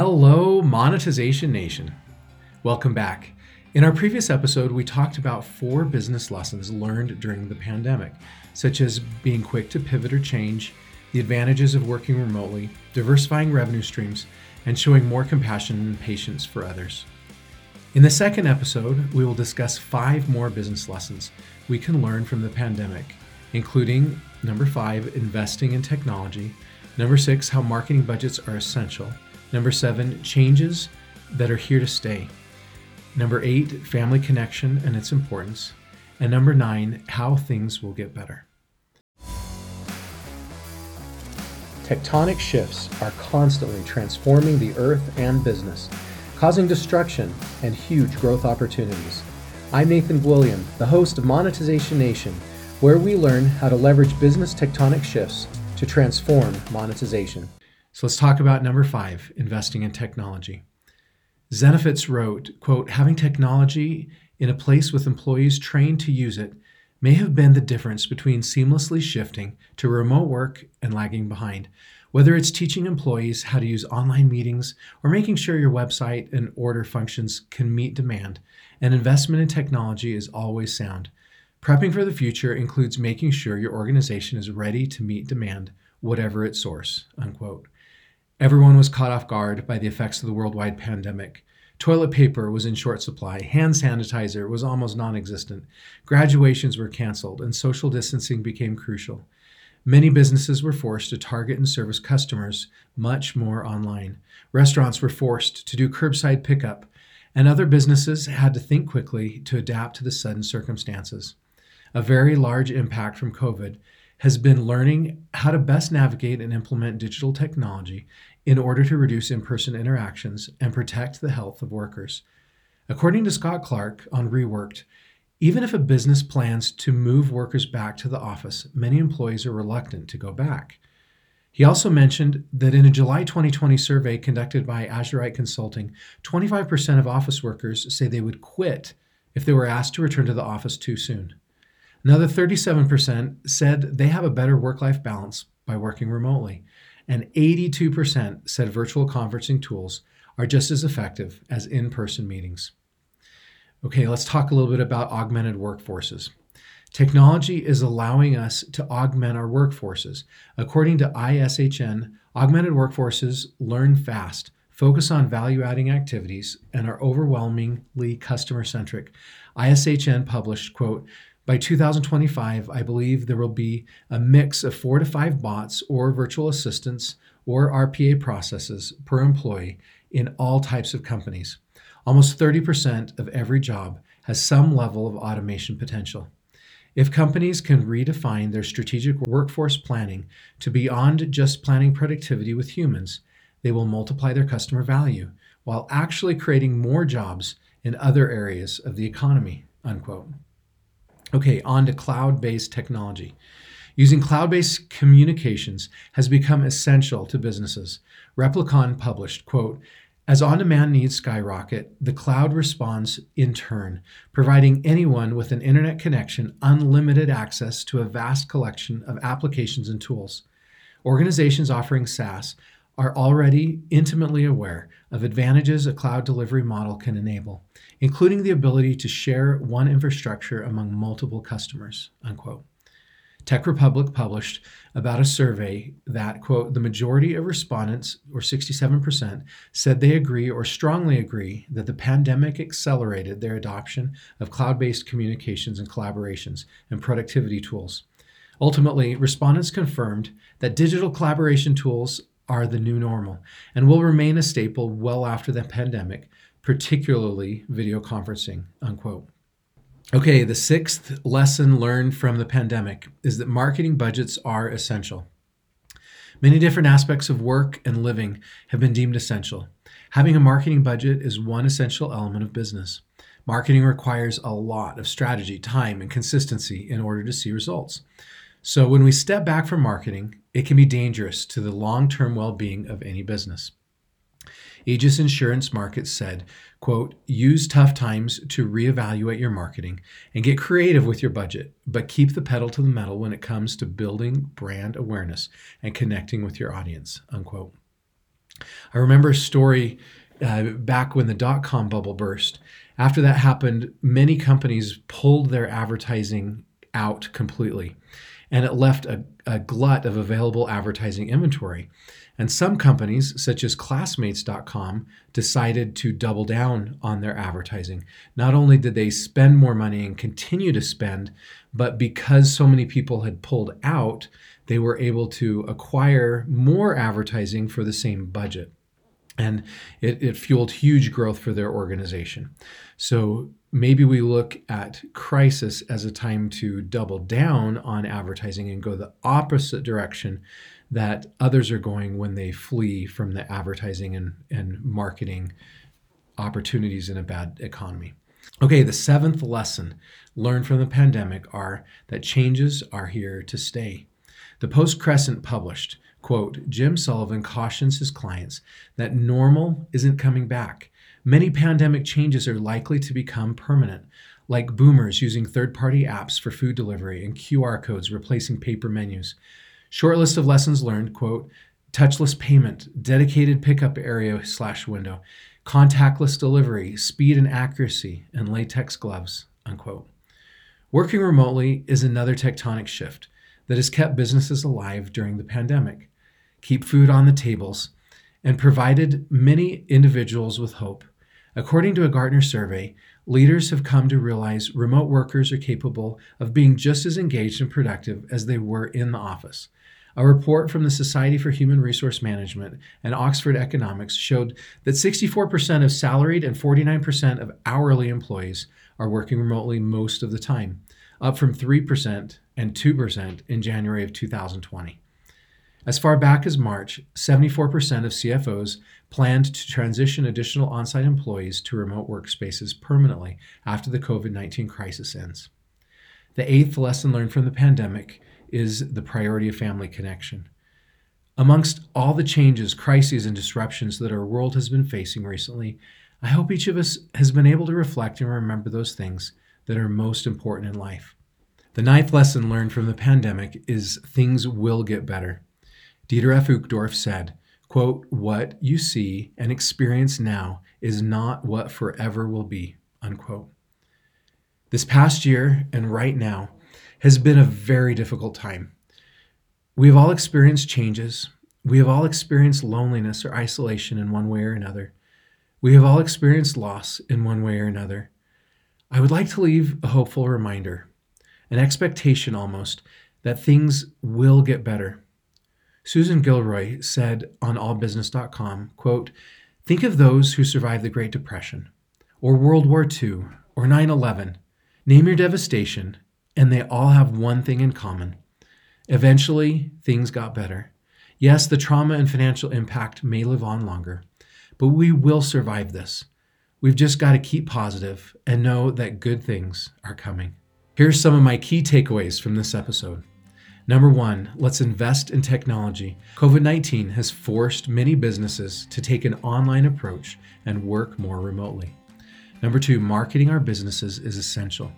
Hello, Monetization Nation. Welcome back. In our previous episode, we talked about four business lessons learned during the pandemic, such as being quick to pivot or change, the advantages of working remotely, diversifying revenue streams, and showing more compassion and patience for others. In the second episode, we will discuss five more business lessons we can learn from the pandemic, including number five, investing in technology, number six, how marketing budgets are essential, number seven, changes that are here to stay, number eight, family connection and its importance, and number nine, how things will get better. Tectonic shifts are constantly transforming the earth and business, causing destruction and huge growth opportunities. I'm Nathan William, the host of Monetization Nation, where we learn how to leverage business tectonic shifts to transform monetization. So let's talk about number five investing in technology. Zenefits wrote, quote, having technology in a place with employees trained to use it may have been the difference between seamlessly shifting to remote work and lagging behind. Whether it's teaching employees how to use online meetings or making sure your website and order functions can meet demand, an investment in technology is always sound. Prepping for the future includes making sure your organization is ready to meet demand, whatever its source. Unquote. Everyone was caught off guard by the effects of the worldwide pandemic. Toilet paper was in short supply, hand sanitizer was almost non existent, graduations were canceled, and social distancing became crucial. Many businesses were forced to target and service customers much more online. Restaurants were forced to do curbside pickup, and other businesses had to think quickly to adapt to the sudden circumstances. A very large impact from COVID has been learning how to best navigate and implement digital technology in order to reduce in person interactions and protect the health of workers. According to Scott Clark on Reworked, even if a business plans to move workers back to the office, many employees are reluctant to go back. He also mentioned that in a July 2020 survey conducted by Azurite Consulting, 25% of office workers say they would quit if they were asked to return to the office too soon. Another 37% said they have a better work life balance by working remotely, and 82% said virtual conferencing tools are just as effective as in person meetings. Okay, let's talk a little bit about augmented workforces. Technology is allowing us to augment our workforces. According to ISHN, augmented workforces learn fast, focus on value adding activities, and are overwhelmingly customer centric. ISHN published, quote, by 2025, I believe there will be a mix of four to five bots or virtual assistants or RPA processes per employee in all types of companies. Almost 30% of every job has some level of automation potential. If companies can redefine their strategic workforce planning to beyond just planning productivity with humans, they will multiply their customer value while actually creating more jobs in other areas of the economy. Unquote. Okay, on to cloud based technology. Using cloud based communications has become essential to businesses. Replicon published, quote, as on demand needs skyrocket, the cloud responds in turn, providing anyone with an internet connection unlimited access to a vast collection of applications and tools. Organizations offering SaaS are already intimately aware of advantages a cloud delivery model can enable, including the ability to share one infrastructure among multiple customers. Unquote. Tech Republic published about a survey that, quote, the majority of respondents, or 67%, said they agree or strongly agree that the pandemic accelerated their adoption of cloud based communications and collaborations and productivity tools. Ultimately, respondents confirmed that digital collaboration tools are the new normal and will remain a staple well after the pandemic, particularly video conferencing. Unquote. Okay, the sixth lesson learned from the pandemic is that marketing budgets are essential. Many different aspects of work and living have been deemed essential. Having a marketing budget is one essential element of business. Marketing requires a lot of strategy, time, and consistency in order to see results. So, when we step back from marketing, it can be dangerous to the long term well being of any business. Aegis Insurance Markets said, quote, use tough times to reevaluate your marketing and get creative with your budget, but keep the pedal to the metal when it comes to building brand awareness and connecting with your audience, unquote. I remember a story uh, back when the dot com bubble burst. After that happened, many companies pulled their advertising out completely, and it left a, a glut of available advertising inventory. And some companies, such as Classmates.com, decided to double down on their advertising. Not only did they spend more money and continue to spend, but because so many people had pulled out, they were able to acquire more advertising for the same budget. And it, it fueled huge growth for their organization. So maybe we look at crisis as a time to double down on advertising and go the opposite direction that others are going when they flee from the advertising and, and marketing opportunities in a bad economy. Okay, the seventh lesson learned from the pandemic are that changes are here to stay. The Post Crescent published, quote, Jim Sullivan cautions his clients that normal isn't coming back. Many pandemic changes are likely to become permanent, like boomers using third party apps for food delivery and QR codes replacing paper menus. Short list of lessons learned, quote, touchless payment, dedicated pickup area slash window, contactless delivery, speed and accuracy, and latex gloves, unquote. Working remotely is another tectonic shift that has kept businesses alive during the pandemic, keep food on the tables, and provided many individuals with hope. According to a Gartner survey, leaders have come to realize remote workers are capable of being just as engaged and productive as they were in the office. A report from the Society for Human Resource Management and Oxford Economics showed that 64% of salaried and 49% of hourly employees are working remotely most of the time, up from 3% and 2% in January of 2020. As far back as March, 74% of CFOs planned to transition additional on site employees to remote workspaces permanently after the COVID 19 crisis ends. The eighth lesson learned from the pandemic is the priority of family connection. Amongst all the changes, crises, and disruptions that our world has been facing recently, I hope each of us has been able to reflect and remember those things that are most important in life. The ninth lesson learned from the pandemic is things will get better. Dieter F. Uchtdorf said, quote, What you see and experience now is not what forever will be, unquote. This past year and right now, has been a very difficult time. We have all experienced changes. We have all experienced loneliness or isolation in one way or another. We have all experienced loss in one way or another. I would like to leave a hopeful reminder, an expectation almost, that things will get better. Susan Gilroy said on allbusiness.com, quote, Think of those who survived the Great Depression, or World War II, or 9 11. Name your devastation, and they all have one thing in common. Eventually, things got better. Yes, the trauma and financial impact may live on longer, but we will survive this. We've just got to keep positive and know that good things are coming. Here's some of my key takeaways from this episode. Number one, let's invest in technology. COVID 19 has forced many businesses to take an online approach and work more remotely. Number two, marketing our businesses is essential.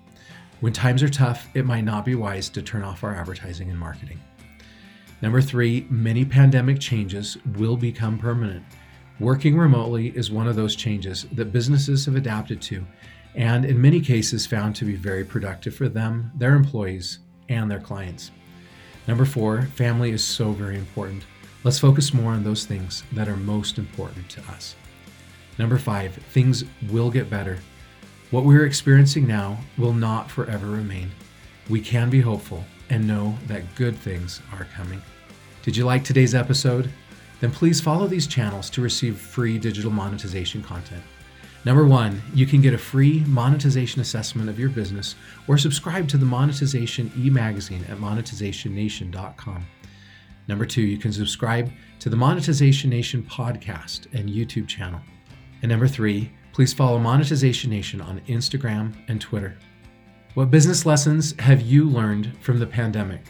When times are tough, it might not be wise to turn off our advertising and marketing. Number three, many pandemic changes will become permanent. Working remotely is one of those changes that businesses have adapted to and, in many cases, found to be very productive for them, their employees, and their clients. Number four, family is so very important. Let's focus more on those things that are most important to us. Number five, things will get better. What we're experiencing now will not forever remain. We can be hopeful and know that good things are coming. Did you like today's episode? Then please follow these channels to receive free digital monetization content. Number one, you can get a free monetization assessment of your business or subscribe to the Monetization e magazine at monetizationnation.com. Number two, you can subscribe to the Monetization Nation podcast and YouTube channel. And number three, Please follow Monetization Nation on Instagram and Twitter. What business lessons have you learned from the pandemic?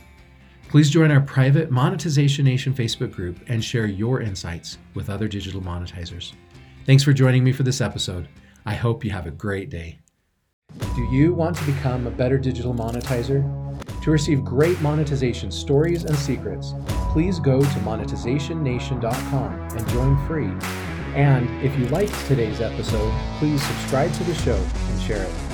Please join our private Monetization Nation Facebook group and share your insights with other digital monetizers. Thanks for joining me for this episode. I hope you have a great day. Do you want to become a better digital monetizer? To receive great monetization stories and secrets, please go to monetizationnation.com and join free. And if you liked today's episode, please subscribe to the show and share it.